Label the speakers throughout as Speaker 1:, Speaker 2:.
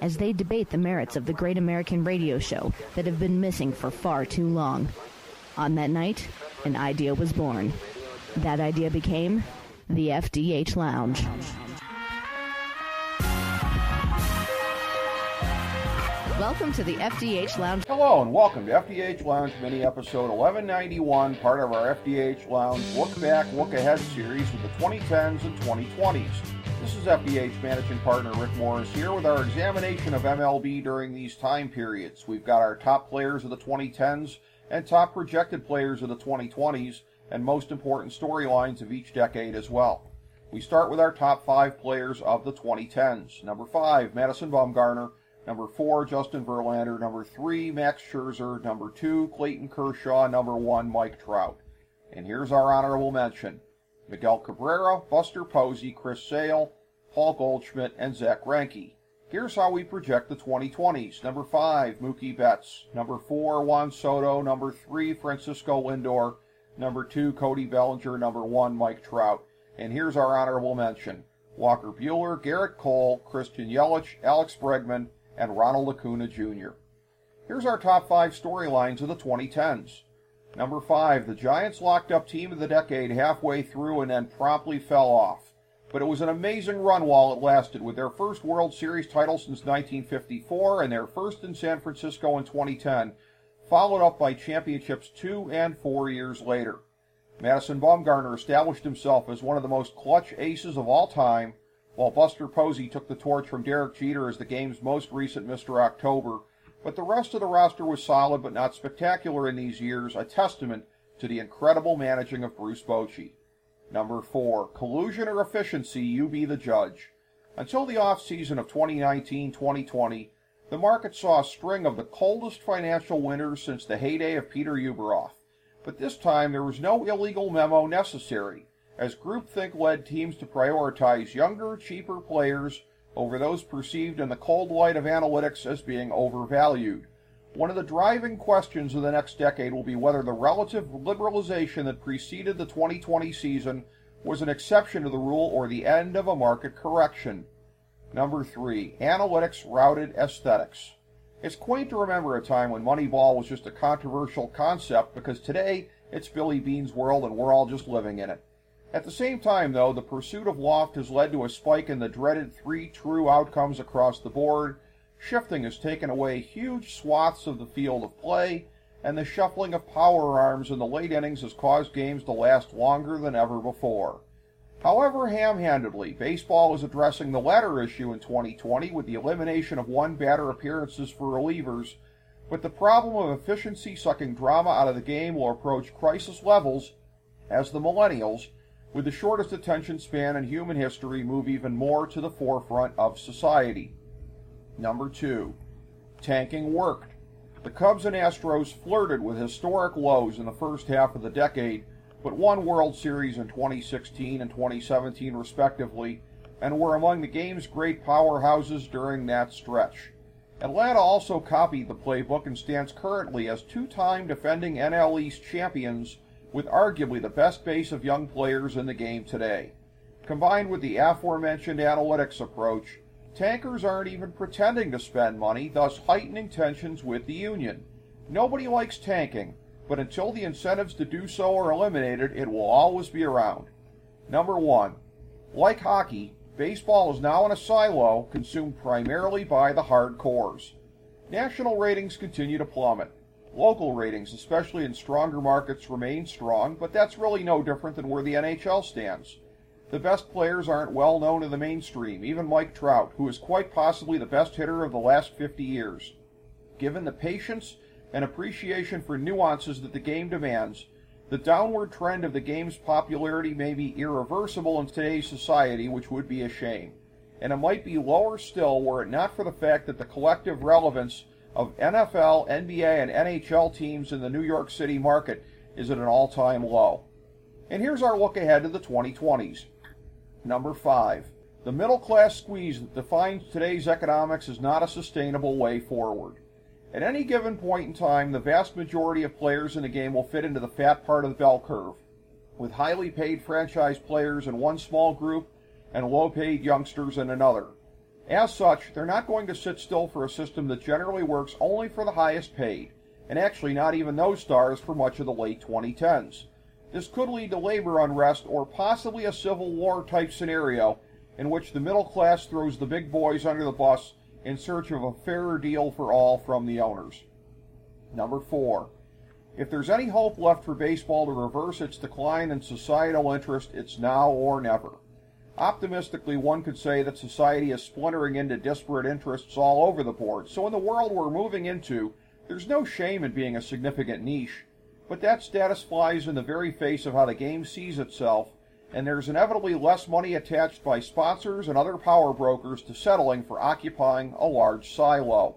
Speaker 1: as they debate the merits of the great American radio show that have been missing for far too long. On that night, an idea was born. That idea became the FDH Lounge. Welcome to the FDH Lounge.
Speaker 2: Hello and welcome to FDH Lounge mini episode 1191, part of our FDH Lounge Look Back, Look Ahead series with the 2010s and 2020s. This is FDH managing partner Rick Morris here with our examination of MLB during these time periods. We've got our top players of the 2010s and top projected players of the 2020s and most important storylines of each decade as well. We start with our top five players of the 2010s. Number five, Madison Bumgarner. Number four, Justin Verlander. Number three, Max Scherzer. Number two, Clayton Kershaw. Number one, Mike Trout. And here's our honorable mention. Miguel Cabrera, Buster Posey, Chris Sale, Paul Goldschmidt, and Zack Greinke. Here's how we project the 2020s. Number 5, Mookie Betts. Number 4, Juan Soto. Number 3, Francisco Lindor. Number 2, Cody Bellinger. Number 1, Mike Trout. And here's our honorable mention. Walker Buehler, Gerrit Cole, Christian Yelich, Alex Bregman, and Ronald Acuna Jr. Here's our top five storylines of the 2010s. Number five, the Giants locked up team of the decade halfway through and then promptly fell off. But it was an amazing run while it lasted, with their first World Series title since 1954 and their first in San Francisco in 2010, followed up by championships two and four years later. Madison Bumgarner established himself as one of the most clutch aces of all time, while Buster Posey took the torch from Derek Jeter as the game's most recent Mr. October but the rest of the roster was solid but not spectacular in these years, a testament to the incredible managing of Bruce Bochy. Number four, collusion or efficiency, you be the judge. Until the off-season of 2019-2020, the market saw a string of the coldest financial winters since the heyday of Peter Ueberroth. But this time there was no illegal memo necessary, as groupthink led teams to prioritize younger, cheaper players over those perceived in the cold light of analytics as being overvalued. One of the driving questions of the next decade will be whether the relative liberalization that preceded the 2020 season was an exception to the rule or the end of a market correction. Number three, analytics routed aesthetics. It's quaint to remember a time when Moneyball was just a controversial concept because today it's Billy Beane's world and we're all just living in it. At the same time, though, the pursuit of loft has led to a spike in the dreaded three true outcomes across the board. Shifting has taken away huge swaths of the field of play, and the shuffling of power arms in the late innings has caused games to last longer than ever before. However, ham handedly, baseball is addressing the latter issue in 2020 with the elimination of one batter appearances for relievers, but the problem of efficiency sucking drama out of the game will approach crisis levels as the millennials with the shortest attention span in human history, move even more to the forefront of society. Number two, tanking worked. The Cubs and Astros flirted with historic lows in the first half of the decade, but won World Series in 2016 and 2017 respectively, and were among the game's great powerhouses during that stretch. Atlanta also copied the playbook and stands currently as two-time defending NL East champions with arguably the best base of young players in the game today. Combined with the aforementioned analytics approach, tankers aren't even pretending to spend money, thus heightening tensions with the union. Nobody likes tanking, but until the incentives to do so are eliminated, it will always be around. Number one, like hockey, baseball is now in a silo consumed primarily by the hardcores. National ratings continue to plummet. Local ratings, especially in stronger markets, remain strong, but that's really no different than where the NHL stands. The best players aren't well known in the mainstream, even Mike Trout, who is quite possibly the best hitter of the last 50 years. Given the patience and appreciation for nuances that the game demands, the downward trend of the game's popularity may be irreversible in today's society, which would be a shame. and it might be lower still were it not for the fact that the collective relevance of NFL, NBA, and NHL teams in the New York City market is at an all time low. And here's our look ahead to the 2020s. Number 5. The middle class squeeze that defines today's economics is not a sustainable way forward. At any given point in time, the vast majority of players in the game will fit into the fat part of the bell curve, with highly paid franchise players in one small group and low paid youngsters in another. As such, they're not going to sit still for a system that generally works only for the highest paid, and actually not even those stars for much of the late 2010s. This could lead to labor unrest or possibly a civil war type scenario in which the middle class throws the big boys under the bus in search of a fairer deal for all from the owners. Number four, if there's any hope left for baseball to reverse its decline in societal interest, it's now or never. Optimistically, one could say that society is splintering into disparate interests all over the board, so in the world we're moving into, there's no shame in being a significant niche. But that status flies in the very face of how the game sees itself and there's inevitably less money attached by sponsors and other power brokers to settling for occupying a large silo.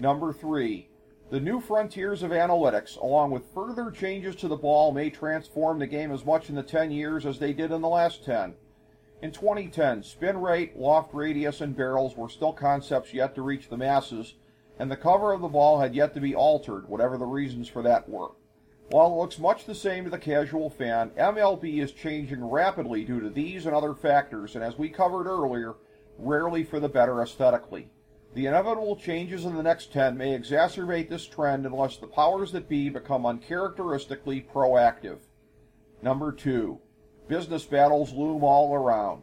Speaker 2: Number three, the new frontiers of analytics, along with further changes to the ball, may transform the game as much in the 10 years as they did in the last 10. In 2010, spin rate, loft radius, and barrels were still concepts yet to reach the masses, and the cover of the ball had yet to be altered, whatever the reasons for that were. While it looks much the same to the casual fan, MLB is changing rapidly due to these and other factors, and as we covered earlier, rarely for the better aesthetically. The inevitable changes in the next 10 may exacerbate this trend unless the powers that be become uncharacteristically proactive. Number 2. Business battles loom all around.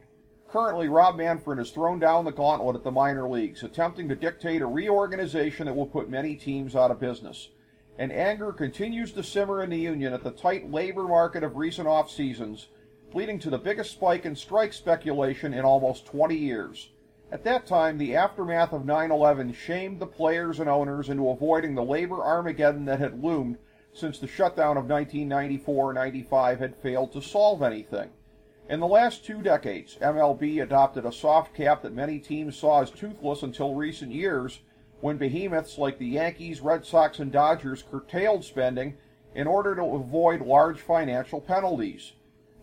Speaker 2: Currently, Rob Manfred has thrown down the gauntlet at the minor leagues, attempting to dictate a reorganization that will put many teams out of business and anger continues to simmer in the union at the tight labor market of recent off seasons, leading to the biggest spike in strike speculation in almost 20 years. At that time, the aftermath of 9 11 shamed the players and owners into avoiding the labor Armageddon that had loomed since the shutdown of 1994 95 had failed to solve anything. In the last two decades, MLB adopted a soft cap that many teams saw as toothless until recent years when behemoths like the Yankees, Red Sox, and Dodgers curtailed spending in order to avoid large financial penalties.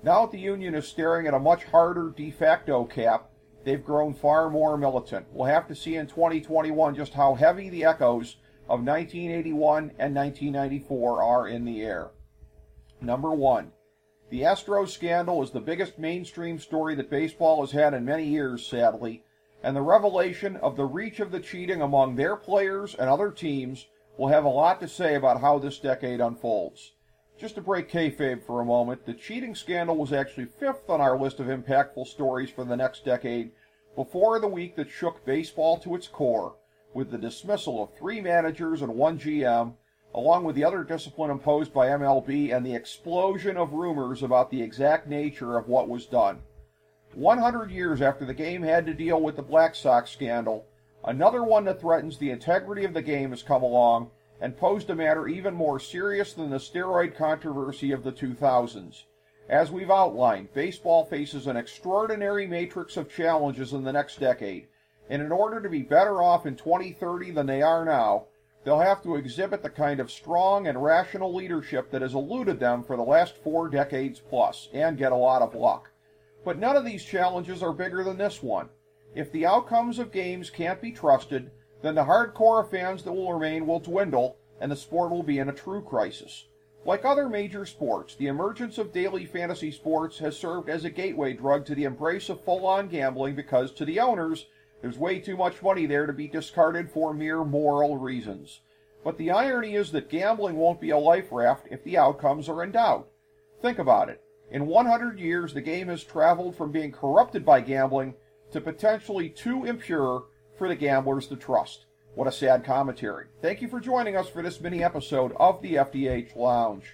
Speaker 2: Now that the union is staring at a much harder de facto cap, they've grown far more militant. We'll have to see in 2021 just how heavy the echoes of 1981 and 1994 are in the air. Number one, the Astros scandal is the biggest mainstream story that baseball has had in many years, sadly, and the revelation of the reach of the cheating among their players and other teams will have a lot to say about how this decade unfolds. Just to break kayfabe for a moment, the cheating scandal was actually fifth on our list of impactful stories for the next decade before the week that shook baseball to its core, with the dismissal of three managers and one GM, along with the other discipline imposed by MLB and the explosion of rumors about the exact nature of what was done. 100 years after the game had to deal with the Black Sox scandal, another one that threatens the integrity of the game has come along and posed a matter even more serious than the steroid controversy of the 2000s. As we've outlined, baseball faces an extraordinary matrix of challenges in the next decade, and in order to be better off in 2030 than they are now, they'll have to exhibit the kind of strong and rational leadership that has eluded them for the last four decades plus, and get a lot of luck. But none of these challenges are bigger than this one. If the outcomes of games can't be trusted, then the hardcore fans that will remain will dwindle, and the sport will be in a true crisis. Like other major sports, the emergence of daily fantasy sports has served as a gateway drug to the embrace of full on gambling because, to the owners, there's way too much money there to be discarded for mere moral reasons. But the irony is that gambling won't be a life raft if the outcomes are in doubt. Think about it. In 100 years, the game has traveled from being corrupted by gambling to potentially too impure for the gamblers to trust. What a sad commentary. Thank you for joining us for this mini episode of the FDH Lounge.